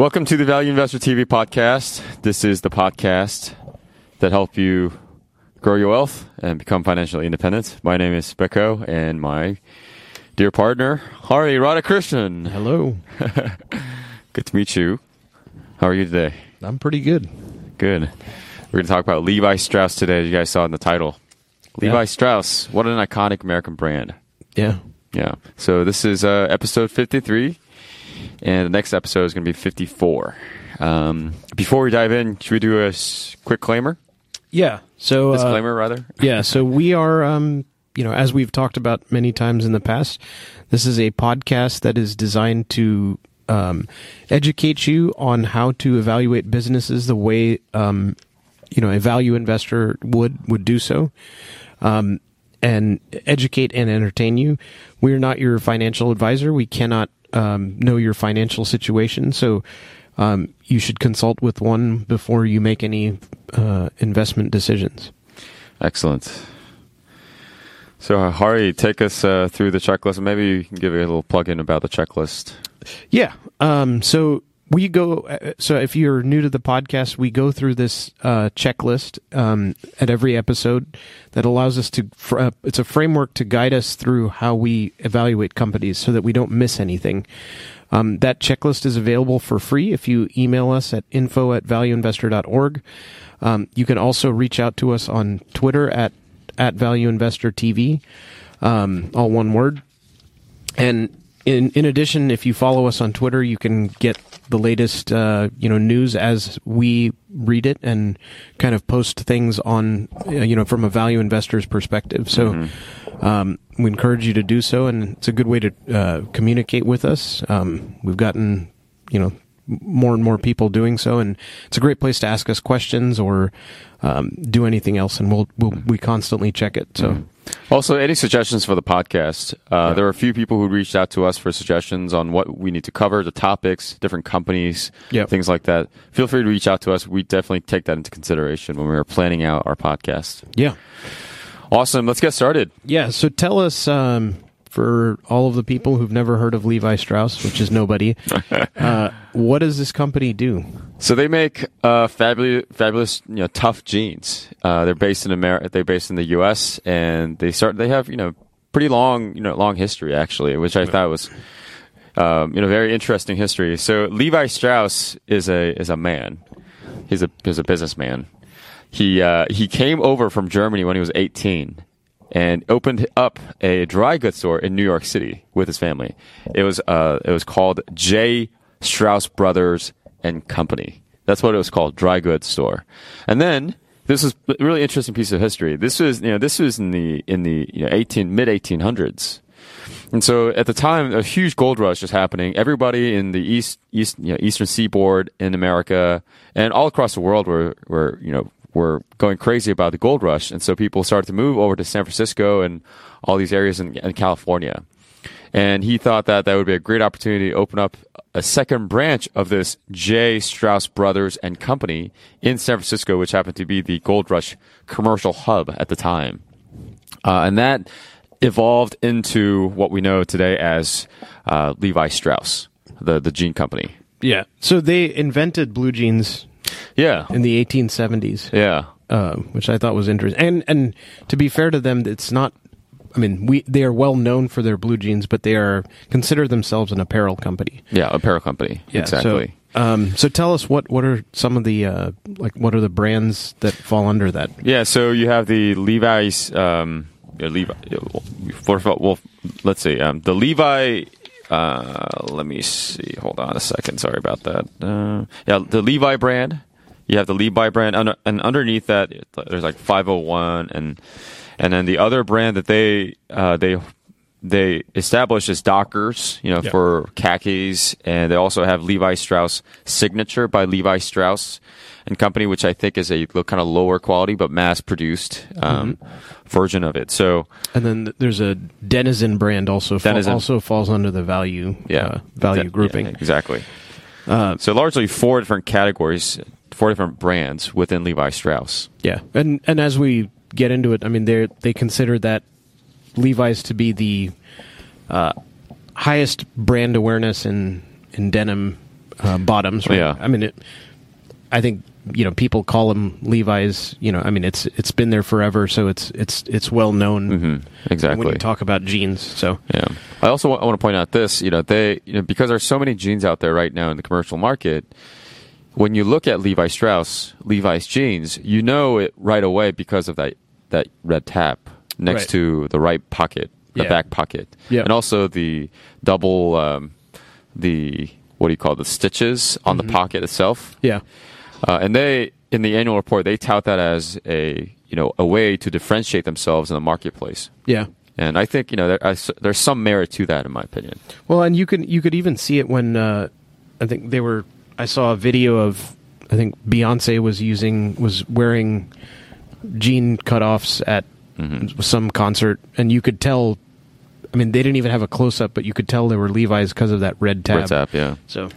Welcome to the Value Investor TV podcast. This is the podcast that help you grow your wealth and become financially independent. My name is Becco and my dear partner, Hari Radhakrishnan. Hello. Good to meet you. How are you today? I'm pretty good. Good. We're going to talk about Levi Strauss today, as you guys saw in the title. Levi Strauss, what an iconic American brand. Yeah. Yeah. So this is uh, episode 53, and the next episode is going to be 54. Um, before we dive in, should we do a s- quick claimer? Yeah. So uh, Disclaimer, rather? yeah. So we are, um, you know, as we've talked about many times in the past, this is a podcast that is designed to um, educate you on how to evaluate businesses the way, um, you know, a value investor would would do so. Um, and educate and entertain you. We're not your financial advisor. We cannot um, know your financial situation. So um, you should consult with one before you make any uh, investment decisions. Excellent. So, uh, Hari, take us uh, through the checklist, and maybe you can give a little plug in about the checklist. Yeah. Um, so we go. uh, So if you're new to the podcast, we go through this uh, checklist um, at every episode that allows us to. Uh, it's a framework to guide us through how we evaluate companies, so that we don't miss anything. Um, that checklist is available for free if you email us at info at valueinvestor.org. Um, you can also reach out to us on Twitter at at valueinvestortv, um, all one word. And in in addition, if you follow us on Twitter, you can get the latest uh, you know news as we read it and kind of post things on uh, you know from a value investor's perspective. So um, we encourage you to do so, and it's a good way to uh, communicate with us. Um, we've gotten you know more and more people doing so, and it's a great place to ask us questions or um, do anything else, and we'll, we'll we constantly check it. So. Also, any suggestions for the podcast? Uh, There are a few people who reached out to us for suggestions on what we need to cover, the topics, different companies, Yep. things like that. Feel free to reach out to us. We definitely take that into consideration when we are planning out our podcast. Yeah. Awesome. Let's get started. Yeah. So tell us, um, for all of the people who've never heard of Levi Strauss, which is nobody, uh, what does this company do? So they make uh, fabulous, fabulous, you know, tough jeans. Uh, they're based in America. They're based in the U.S. and they start. They have you know pretty long, you know, long history actually, which I thought was, um, you know, very interesting history. So Levi Strauss is a is a man. He's a he's a businessman. He uh, he came over from Germany when he was 18 and opened up a dry goods store in New York City with his family. It was uh, it was called J. Strauss Brothers and Company. That's what it was called, dry goods store. And then this is a really interesting piece of history. This was you know this was in the in the you know 18 mid 1800s. And so at the time, a huge gold rush was happening. Everybody in the east, east, you know, eastern seaboard in America and all across the world were, were, you know, were going crazy about the gold rush. And so people started to move over to San Francisco and all these areas in, in California. And he thought that that would be a great opportunity to open up a second branch of this J. Strauss Brothers and Company in San Francisco, which happened to be the gold rush commercial hub at the time. Uh, and that evolved into what we know today as uh, Levi Strauss, the the jean company. Yeah. So they invented blue jeans Yeah, in the 1870s, yeah, uh, which I thought was interesting. And and to be fair to them, it's not. I mean, we they are well known for their blue jeans, but they are consider themselves an apparel company. yeah. Apparel company. Yeah, exactly. So, um, so tell us what what are some of the uh, like what are the brands that fall under that? Yeah, so you have the Levi's, um, Levi. For- well, let's see. Um, the Levi. Uh, let me see. Hold on a second. Sorry about that. Uh, yeah, the Levi brand. You have the Levi brand, under, and underneath that, there's like 501, and and then the other brand that they uh, they they established as Dockers, you know, Yeah. for khakis, and they also have Levi Strauss Signature by Levi Strauss and Company, which I think is a kind of lower quality but mass produced um, version of it. So And then there's a Denizen brand also fa- also falls under the value yeah, uh, value grouping. yeah, exactly. so largely four different categories, four different brands within Levi Strauss. Yeah, and and as we get into it, I mean they they consider that Levi's to be the uh, highest brand awareness in in denim uh, bottoms. Right? Yeah. I mean, it, I think you know people call them Levi's. You know, I mean, it's it's been there forever, so it's it's it's well known. hmm Exactly. When you talk about jeans, so Yeah. I also wa- I want to point out this, you know, they, you know, because there's so many jeans out there right now in the commercial market, when you look at Levi Strauss, Levi's jeans, you know it right away because of that, that red tab next Right. to the right pocket, the Yeah. back pocket. Yeah. And also the double, um, the, what do you call it, the stitches on Mm-hmm. the pocket itself. yeah, Uh, and they, in the annual report, they tout that as a, you know, a way to differentiate themselves in the marketplace. yeah. And I think you know there, I there's some merit to that, in my opinion. Well, and you can you could even see it when uh, I think they were. I saw a video of I think Beyonce was using was wearing jean cutoffs at Mm-hmm. some concert, and you could tell. I mean, they didn't even have a close up, but you could tell they were Levi's because of that red tab. Red tab, yeah, So,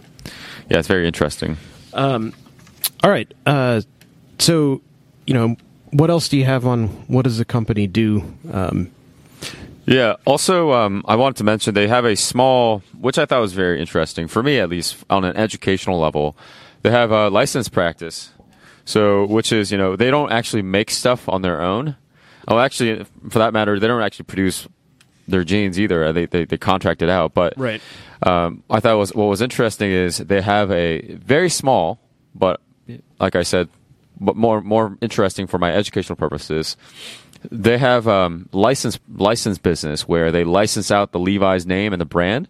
yeah, it's very interesting. Um, all right. Uh, so, you know, what else do you have on what does the company do? Um, Yeah. Also, um, I wanted to mention they have a small, which I thought was very interesting for me, at least on an educational level. They have a license practice, so which is you know they don't actually make stuff on their own. Oh, actually, for that matter, they don't actually produce their jeans either. They they, they contract it out, but Right. Um, I thought was what was interesting is they have a very small, but like I said, but more more interesting for my educational purposes. They have um, license license business where they license out the Levi's name and the brand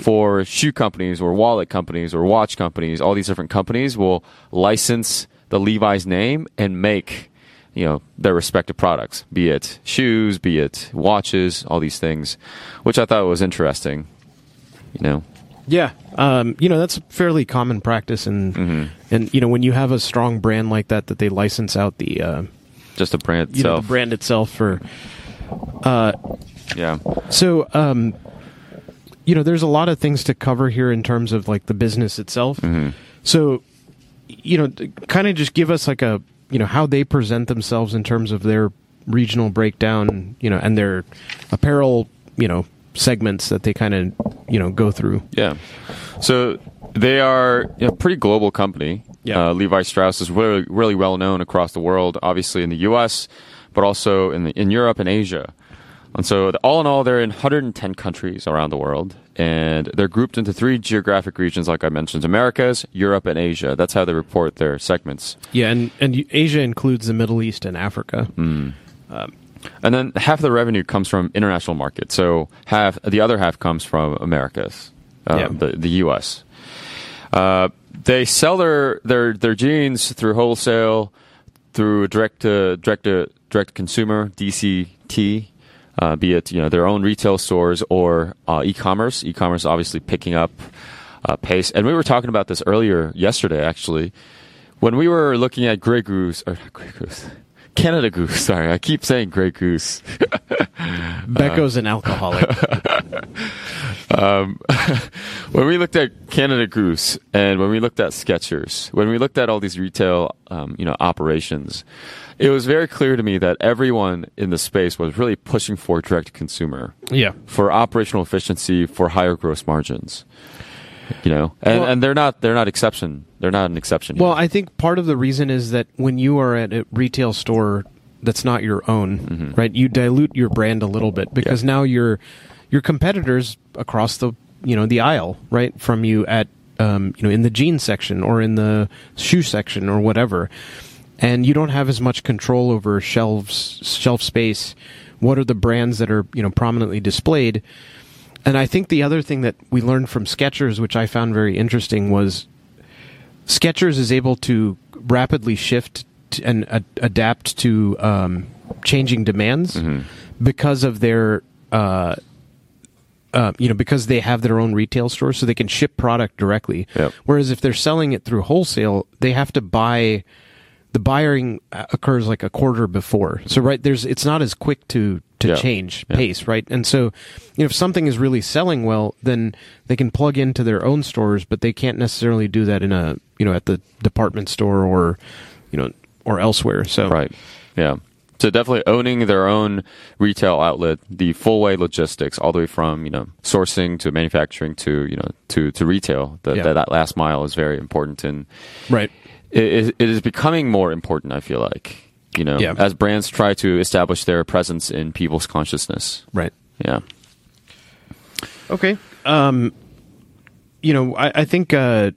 for shoe companies or wallet companies or watch companies. All these different companies will license the Levi's name and make you know their respective products, be it shoes, be it watches, all these things, which I thought was interesting. You know, Yeah, um, you know that's fairly common practice, and Mm-hmm. and you know when you have a strong brand like that, that they license out the uh, just the brand you know the brand itself for. yeah, So, um, you know, there's a lot of things to cover here in terms of like the business itself. Mm-hmm. So, you know, kind of just give us like a you know how they present themselves in terms of their regional breakdown, you know, and their apparel, you know, segments that they kind of you know go through. yeah. So they are a pretty global company. Yeah. Uh, Levi Strauss is really really well known across the world, obviously in the U.S., but also in the, in Europe and Asia. And so, all in all, they're in 110 countries around the world, and they're grouped into three geographic regions, like I mentioned: Americas, Europe, and Asia. That's how they report their segments. Yeah, and and Asia includes the Middle East and Africa. Mm. And then half of the revenue comes from international markets. So half, the other half comes from Americas, uh, Yeah. the, the U.S. Uh, they sell their, their, their jeans through wholesale, through direct to direct to direct consumer DCT, uh, be it you know their own retail stores or uh, e-commerce. E-commerce obviously picking up uh, pace, and we were talking about this earlier yesterday actually when we were looking at Grey Goose or Grey Goose. Canada Goose. Sorry, I keep saying Grey Goose. Becco's an alcoholic. when we looked at Canada Goose and when we looked at Skechers, when we looked at all these retail, um, you know, operations, it was very clear to me that everyone in the space was really pushing for direct consumer, yeah, for operational efficiency, for higher gross margins. You know, and, Well- and they're not they're not exception. They're not an exception. Well. I think part of the reason is that when you are at a retail store that's not your own, right? You dilute your brand a little bit because now your your competitors across the you know the aisle, right, from you at um, you know in the jeans section or in the shoe section or whatever, and you don't have as much control over shelves shelf space. What are the brands that are you know prominently displayed? And I think the other thing that we learned from Skechers, which I found very interesting, was Skechers is able to rapidly shift and a- adapt to um, changing demands because of their, uh, uh, you know, because they have their own retail stores, so they can ship product directly. Yep. Whereas if they're selling it through wholesale, they have to buy. The buying uh, occurs like a quarter before, so right there's it's not as quick to to Yeah. change Yeah. pace, right? And so, you know, if something is really selling well, then they can plug into their own stores, but they can't necessarily do that in a you know at the department store or you know or elsewhere. So Right. Yeah. So definitely owning their own retail outlet, the full way logistics, all the way from you know sourcing to manufacturing to you know to to retail. The, Yeah. that, that last mile is very important, and Right. it, it is becoming more important. I feel like you know Yeah. as brands try to establish their presence in people's consciousness. Right. Yeah. Okay. Um, you know, I, I think uh,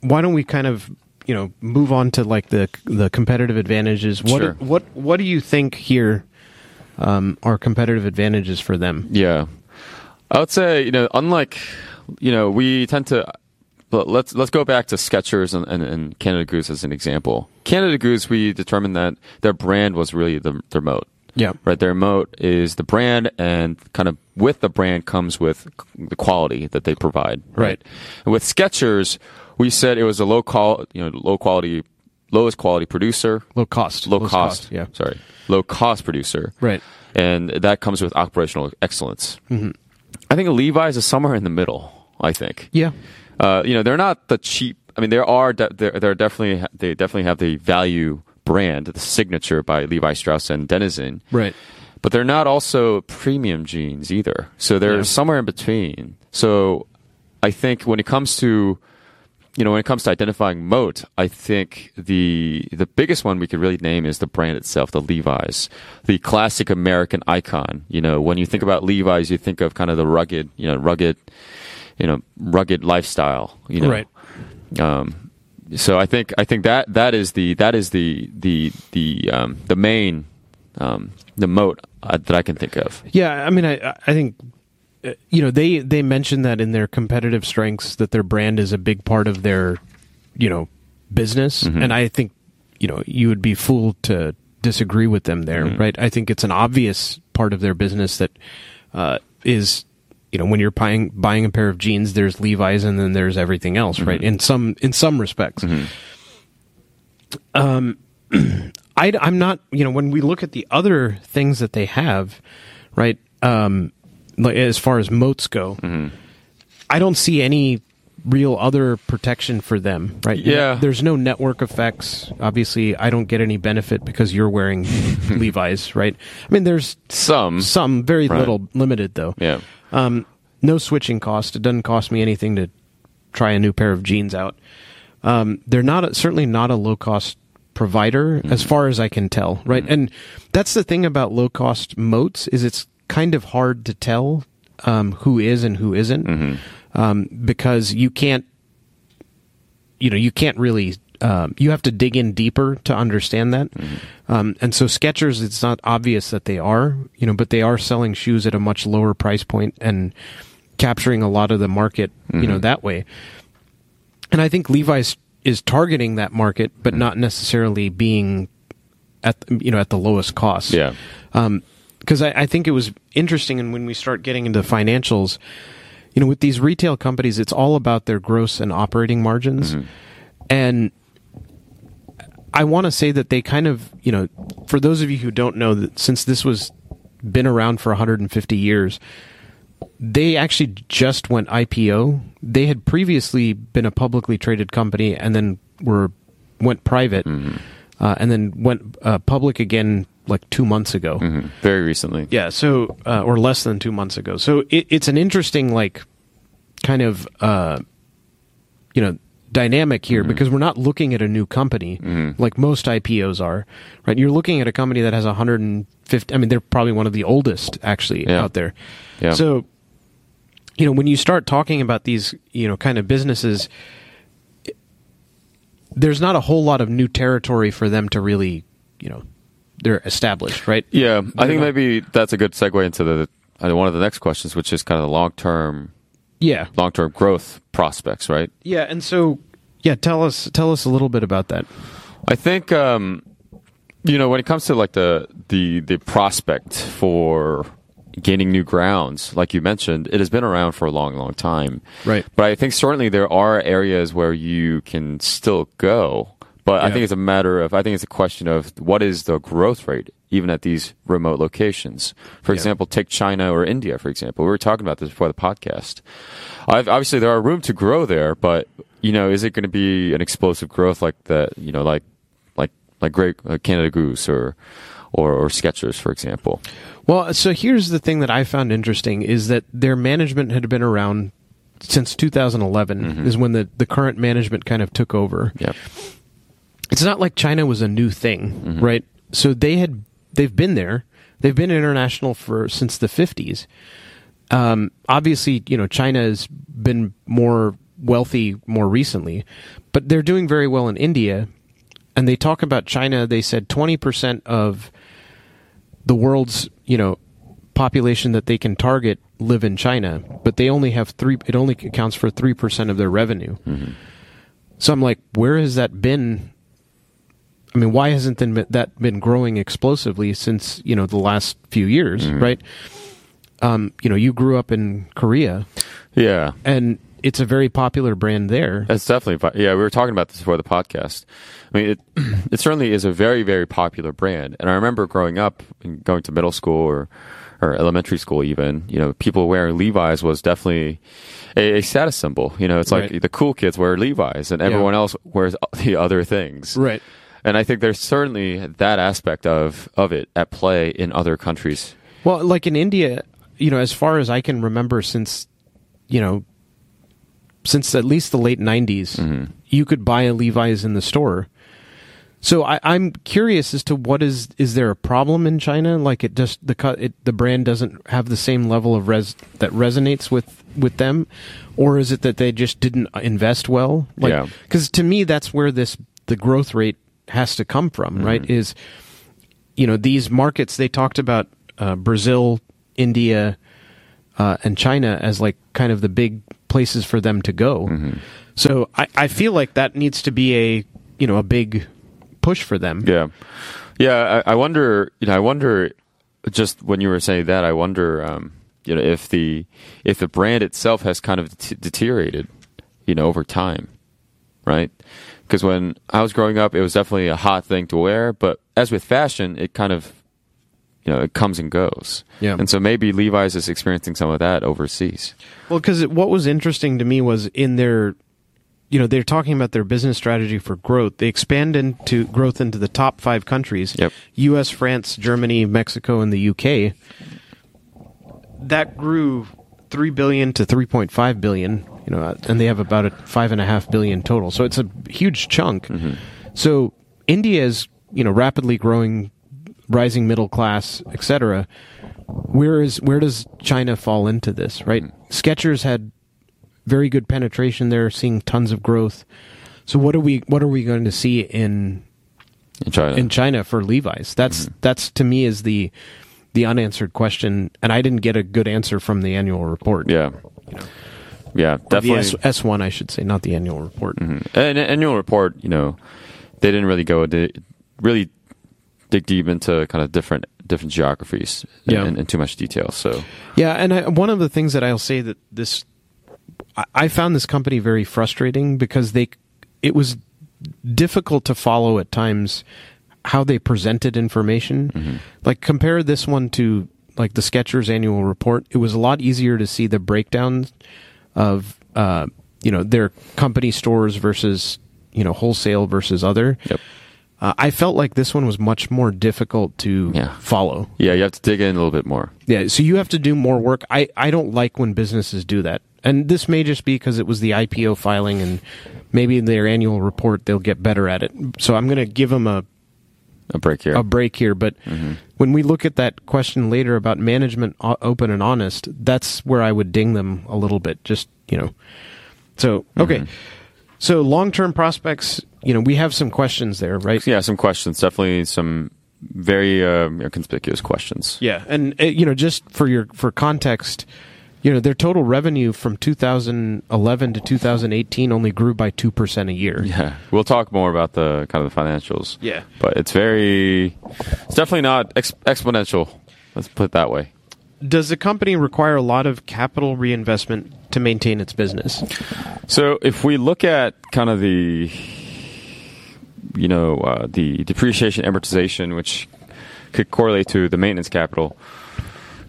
why don't we kind of you know move on to like the the competitive advantages? What Sure. what what do you think here um, are competitive advantages for them? Yeah, I would say you know, unlike you know, we tend to. But let's let's go back to Skechers and, and, and Canada Goose as an example. Canada Goose, we determined that their brand was really the, their moat. Yeah. Right, their moat is the brand, and kind of with the brand comes with the quality that they provide. Right. And with Skechers, we said it was a low qual, you know, low quality, lowest quality producer, Low cost. low Lowest cost, Yeah. sorry, low cost producer, Right. and that comes with operational excellence. Mm-hmm. I think Levi's is somewhere in the middle. I think. Yeah. Uh, you know, they're not the cheap. I mean, there are de- they're, they're definitely they definitely have the value brand, the signature by Levi Strauss and Denizen, Right. but they're not also premium jeans either. So they're Yeah. somewhere in between. So I think when it comes to you know when it comes to identifying moat, I think the the biggest one we could really name is the brand itself, the Levi's, the classic American icon. You know, when you think about Levi's, you think of kind of the rugged, you know, rugged, you know, rugged lifestyle. You know, Right. um, so I think I think that that is the that is the the the um, the main um, the moat uh, that I can think of. Yeah, I mean, I I think you know they they mentioned that in their competitive strengths that their brand is a big part of their you know business, and I think you know you would be fooled to disagree with them there, right? I think it's an obvious part of their business that uh, is you know when you're buying buying a pair of jeans, there's Levi's, and then there's everything else, right? In some in some respects. Um, I, am not, you know, when we look at the other things that they have, right, um, like as far as moats go, I don't see any real other protection for them, right? Yeah. There's no network effects. Obviously, I don't get any benefit because you're wearing Levi's, right? I mean, there's Some, some, very Right. little, limited though. yeah, Um, no switching cost. It doesn't cost me anything to try a new pair of jeans out. Um, they're not a, certainly not a low cost provider as far as I can tell, right? And that's the thing about low cost moats is it's kind of hard to tell um, who is and who isn't. Um, because you can't you know you can't really um, you have to dig in deeper to understand that. Um, and so skechers it's not obvious that they are you know but they are selling shoes at a much lower price point and capturing a lot of the market you know that way. And i think levi's is targeting that market but not necessarily being at you know at the lowest cost. Yeah, because I, I think it was interesting and when we start getting into financials you know with these retail companies it's all about their gross and operating margins. And i want to say that they kind of you know for those of you who don't know that since this was been around for 150 years they actually just went ipo they had previously been a publicly traded company and then were went private uh, and then went uh, public again like two months ago Mhm. very recently. yeah, so uh, or less than two months ago. So it, it's an interesting like kind of uh, you know dynamic here because we're not looking at a new company like most IPOs are, right? You're looking at a company that has 150. I mean, they're probably one of the oldest actually Yeah. out there. Yeah. So you know when you start talking about these you know kind of businesses. There's not a whole lot of new territory for them to really, you know, they're established, right? Yeah, I think not- maybe that's a good segue into the uh, one of the next questions, which is kind of the long term Yeah. long term growth prospects, right? Yeah, and so yeah, tell us tell us a little bit about that. I think um, you know when it comes to like the the the prospect for gaining new grounds, like you mentioned, it has been around for a long, long time. Right. But I think certainly there are areas where you can still go. But I think it's a matter of I think it's a question of what is the growth rate even at these remote locations. For Yeah. example, take China or India, for example. We were talking about this before the podcast. I've, obviously, there are room to grow there, but you know, is it going to be an explosive growth like that? You know, like like like Great uh, Canada Goose or or, or Skechers, for example. Well, so here's the thing that I found interesting is that their management had been around since 2011 is when the, the current management kind of took over. Yep. It's not like China was a new thing, right? So they had they've been there. They've been international for since the 50s. Um, obviously, you know, China has been more wealthy more recently, but they're doing very well in India. And they talk about China. They said 20% of the world's, you know, population that they can target live in China, but they only have three. It only accounts for three percent of their revenue. So I'm like, where has that been? I mean, why hasn't then that been growing explosively since you know the last few years, right? Um, you know, you grew up in Korea, Yeah. and it's a very popular brand there. It's definitely, yeah. We were talking about this before the podcast. I mean, it it certainly is a very very popular brand, and I remember growing up and going to middle school or or elementary school, even you know, people wearing Levi's was definitely a, a status symbol. You know, it's like Right. the cool kids wear Levi's, and everyone else wears the other things. Right. And I think there's certainly that aspect of of it at play in other countries. Well, like in India, you know, as far as I can remember, since you know, since at least the late '90s, mm-hmm. you could buy a Levi's in the store. So I, I'm curious as to what is is there a problem in China? Like it just the cut it, the brand doesn't have the same level of res that resonates with with them, or is it that they just didn't invest well? Like, Yeah. Because to me, that's where this the growth rate has to come from, right? Is you know these markets they talked about uh, Brazil, India, uh, and China as like kind of the big places for them to go. So I, I feel like that needs to be a you know a big push for them. Yeah, yeah. I, I wonder. You know, I wonder. Just when you were saying that, I wonder. Um, you know, if the if the brand itself has kind of det- deteriorated, you know, over time, right? Because when I was growing up, it was definitely a hot thing to wear. But as with fashion, it kind of, you know, it comes and goes. Yeah. And so maybe Levi's is experiencing some of that overseas. Well, because what was interesting to me was in their, you know, they're talking about their business strategy for growth. They expand into growth into the top five countries: Yep. U.S., France, Germany, Mexico, and the U.K. That grew three billion to three point five billion. You know, uh, and they have about a five and a half billion total. So it's a huge chunk. Mm-hmm. So India is, you know, rapidly growing, rising middle class, etc where is where does China fall into this? Right, mm-hmm. Skechers had very good penetration there, seeing tons of growth. So what are we what are we going to see in In China. in China for Levi's? That's mm-hmm. that's to me is the the unanswered question, and I didn't get a good answer from the annual report. yeah. Yeah, definitely. S one, I should say, not the annual report. Mm-hmm. An annual report, you know, they didn't really go into really dig deep into kind of different different geographies in, Yeah. in, in too much detail. So Yeah, and I, one of the things that I'll say that this, I, I found this company very frustrating because they, it was difficult to follow at times how they presented information. Mm-hmm. Like compare this one to like the Skechers annual report. It was a lot easier to see the breakdowns of, uh, you know, their company stores versus you know wholesale versus other. Yep. Uh, I felt like this one was much more difficult to Yeah. follow. yeah, you have to dig in a little bit more. Yeah, so you have to do more work. I, I don't like when businesses do that. And this may just be because it was the IPO filing and maybe in their annual report they'll get better at it. So I'm going to give them a, A break here. a break here. But mm-hmm. when we look at that question later about management o- open and honest, that's where I would ding them a little bit. Just, you know. So, okay. Mm-hmm. So long term prospects, you know, we have some questions there, right? yeah, some questions. Definitely some very know, conspicuous questions. Yeah, and uh, you know, just for your for context, you know, their total revenue from 2011 to 2018 only grew by two percent a year. Yeah, we'll talk more about the kind of the financials. Yeah. but it's very, it's definitely not ex- exponential. Let's put it that way. Does the company require a lot of capital reinvestment to maintain its business? So if we look at kind of the, you know, uh, the depreciation amortization, which could correlate to the maintenance capital,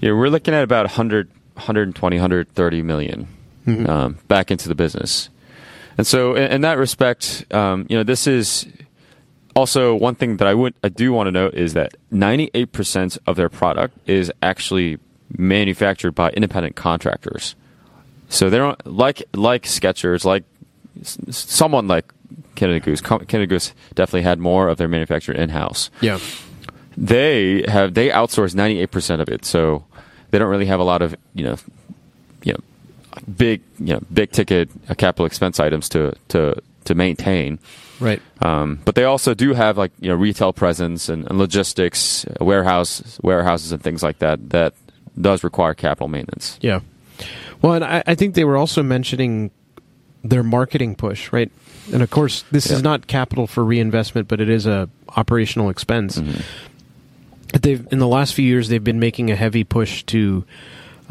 you know, we're looking at about 100, 120, 130 million um, back into the business. And so in, in that respect, um, you know, this is also, one thing that I would I do want to note is that 98% of their product is actually manufactured by independent contractors. So they don't like like Skechers, like someone like Canada Goose. Canada Goose definitely had more of their manufacturing in house. Yeah. They have they outsource 98% of it, so they don't really have a lot of you know you know big you know big ticket uh, capital expense items to to to maintain. Right. Um, but they also do have like you know retail presence and, and logistics, uh, warehouse warehouses and things like that that does require capital maintenance. Yeah. Well, and I, I think they were also mentioning their marketing push, right? And of course, this Yeah. is not capital for reinvestment, but it is a operational expense. But They've in the last few years they've been making a heavy push to,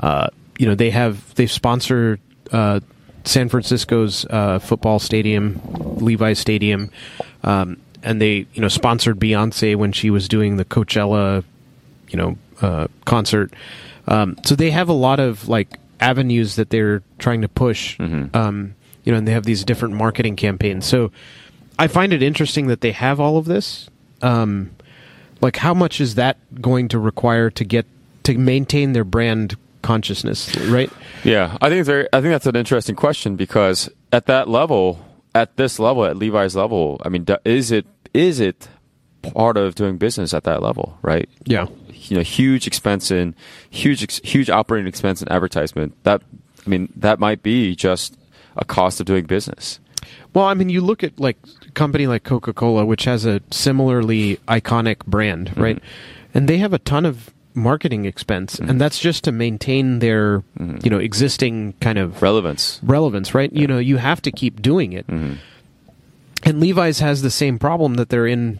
uh, you know, they have they've sponsored uh, San Francisco's uh, football stadium, Levi Stadium, um, and they you know sponsored Beyonce when she was doing the Coachella you know uh, concert. Um, so they have a lot of like avenues that they're trying to push. Um, you know, and they have these different marketing campaigns. So I find it interesting that they have all of this. Um, like, how much is that going to require to get to maintain their brand consciousness? Right? Yeah, I think it's very. I think that's an interesting question because at that level, at this level, at Levi's level, I mean, is it is it part of doing business at that level? Right? Yeah. You know, huge expense in huge huge operating expense in advertisement. That I mean, that might be just a cost of doing business. Well, I mean, you look at like company like Coca Cola, which has a similarly iconic brand, mm-hmm. right? And they have a ton of marketing expense, and mm-hmm. that's just to maintain their, mm-hmm. you know, existing kind of Relevance. relevance, right? You know, you have to keep doing it. And Levi's has the same problem that they're in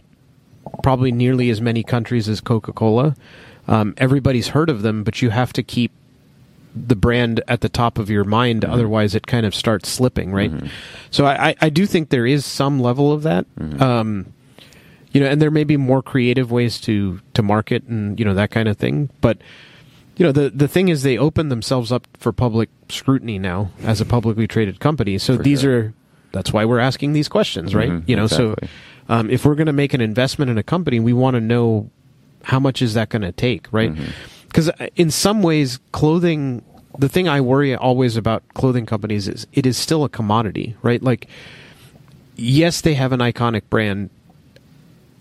probably nearly as many countries as Coca Cola. Um, everybody's heard of them, but you have to keep the brand at the top of your mind, otherwise it kind of starts slipping, right? So I, I- do think there is some level of that. Um, you know, and there may be more creative ways to to market and you know that kind of thing, but you know the the thing is they open themselves up for public scrutiny now as a publicly traded company. So For these sure. are that's why we're asking these questions, right? Mhm, you know, exactly. so um, if we're going to make an investment in a company, we want to know how much is that going to take, right? Mm-hmm. Because in some ways, clothing. The thing I worry always about clothing companies is it is still a commodity, right? Like, yes, they have an iconic brand.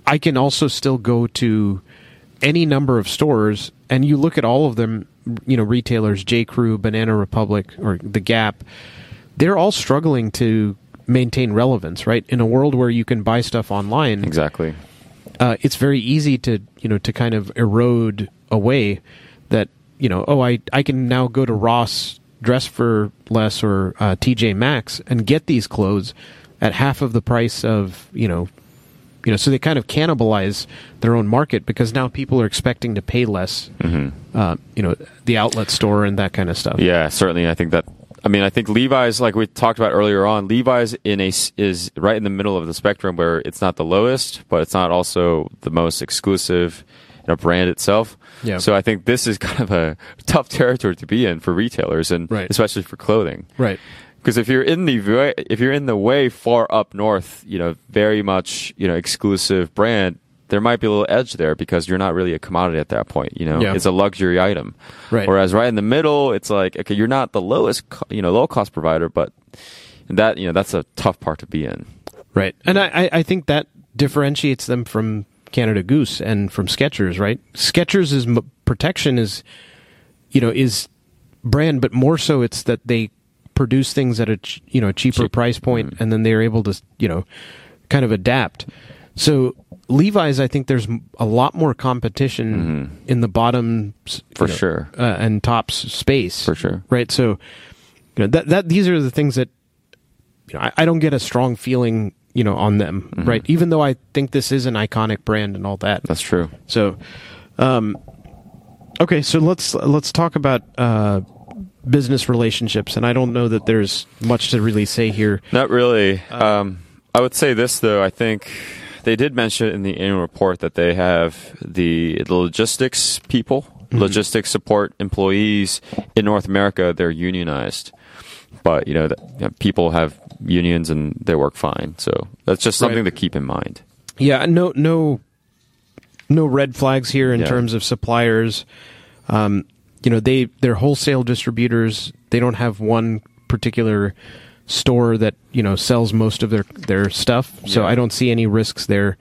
I can also still go to any number of stores and you look at all of them, you know, retailers, J. Crew, Banana Republic, or The Gap, they're all struggling to maintain relevance, right? In a world where you can buy stuff online, Exactly. uh, it's very easy to you know to kind of erode away that you know oh I I can now go to Ross dress for less or uh, TJ Maxx and get these clothes at half of the price of you know you know so they kind of cannibalize their own market because now people are expecting to pay less uh, you know the outlet store and that kind of stuff Yeah, certainly. I think that. I mean, I think Levi's, like we talked about earlier on, Levi's in a is right in the middle of the spectrum where it's not the lowest, but it's not also the most exclusive, know, brand itself. Yeah. So I think this is kind of a tough territory to be in for retailers, and Right. especially for clothing. right Because if you're in the if you're in the way far up north, you know, very much you know exclusive brand, there might be a little edge there because you're not really a commodity at that point. You know, Yeah. it's a luxury item. Right. Whereas right in the middle, it's like okay, you're not the lowest, co- you know, low cost provider, but that you know that's a tough part to be in. Right. And I, I- I think that differentiates them from Canada Goose and from Skechers, right? Skechers' is m- protection is, you know, is brand, but more so it's that they produce things at a ch- you know cheaper Cheap. price point, and then they're able to you know kind of adapt. So Levi's, I think there's a lot more competition in the bottom For know, sure. uh, and tops space For sure. right? So, you know, that that these are the things that you know, I, I don't get a strong feeling, you know, on them, Mm-hmm. right? Even though I think this is an iconic brand and all that. That's true. So, um, okay, so let's let's talk about uh, business relationships, and I don't know that there's much to really say here. Not really. Um, I would say this though. I think they did mention in the annual report that they have the, the logistics people, logistics support employees in North America. They're unionized, but you know, that, you know, people have unions and they work fine. So that's just something Right. to keep in mind. Yeah, no, no, no red flags here in Yeah. terms of suppliers. Um, you know, they they're wholesale distributors. They don't have one particular store that you know sells most of their their stuff. So Yeah. I don't see any risks there.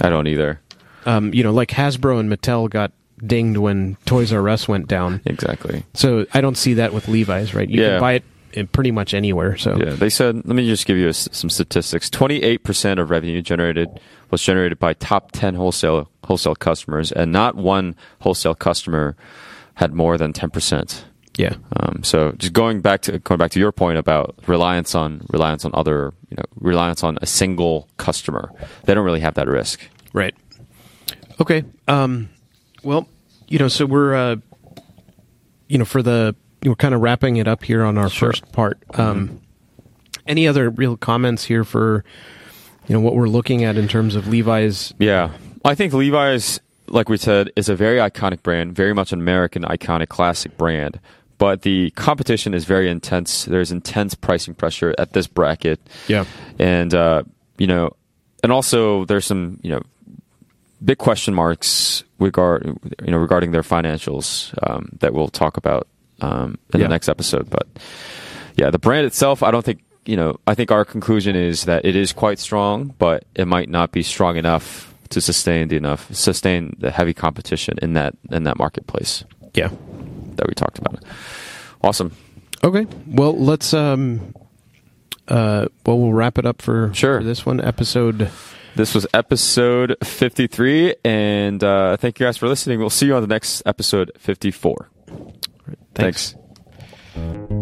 I don't either. Um, you know, like Hasbro and Mattel got dinged when Toys R Us went down. Exactly. So I don't see that with Levi's. Right? You Yeah. can buy it pretty much anywhere. So Yeah, they said. Let me just give you a some statistics. Twenty-eight percent of revenue generated was generated by top ten wholesale wholesale customers, and not one wholesale customer had more than ten percent. yeah, Um, so just going back to going back to your point about reliance on reliance on other you know reliance on a single customer, they don't really have that risk. Right. Okay. Um, well, you know, so we're, uh, you know, for the we're kind of wrapping it up here on our Sure. first part. Um, Any other real comments here for, you know, what we're looking at in terms of Levi's? Yeah, I think Levi's, like we said, is a very iconic brand, very much an American iconic classic brand. But the competition is very intense. There's intense pricing pressure at this bracket. Yeah. and uh, you know, and also there's some you know big question marks regard you know regarding their financials um, that we'll talk about um, in Yeah. the next episode. But yeah, the brand itself, I don't think you know. I think our conclusion is that it is quite strong, but it might not be strong enough to sustain the enough sustain the heavy competition in that in that marketplace Yeah. that we talked about. Awesome. Okay. Well, let's, um, uh, well, we'll wrap it up for, Sure. for this one episode. This was episode 53, and uh, thank you guys for listening. We'll see you on the next episode 54. Thanks. Thanks.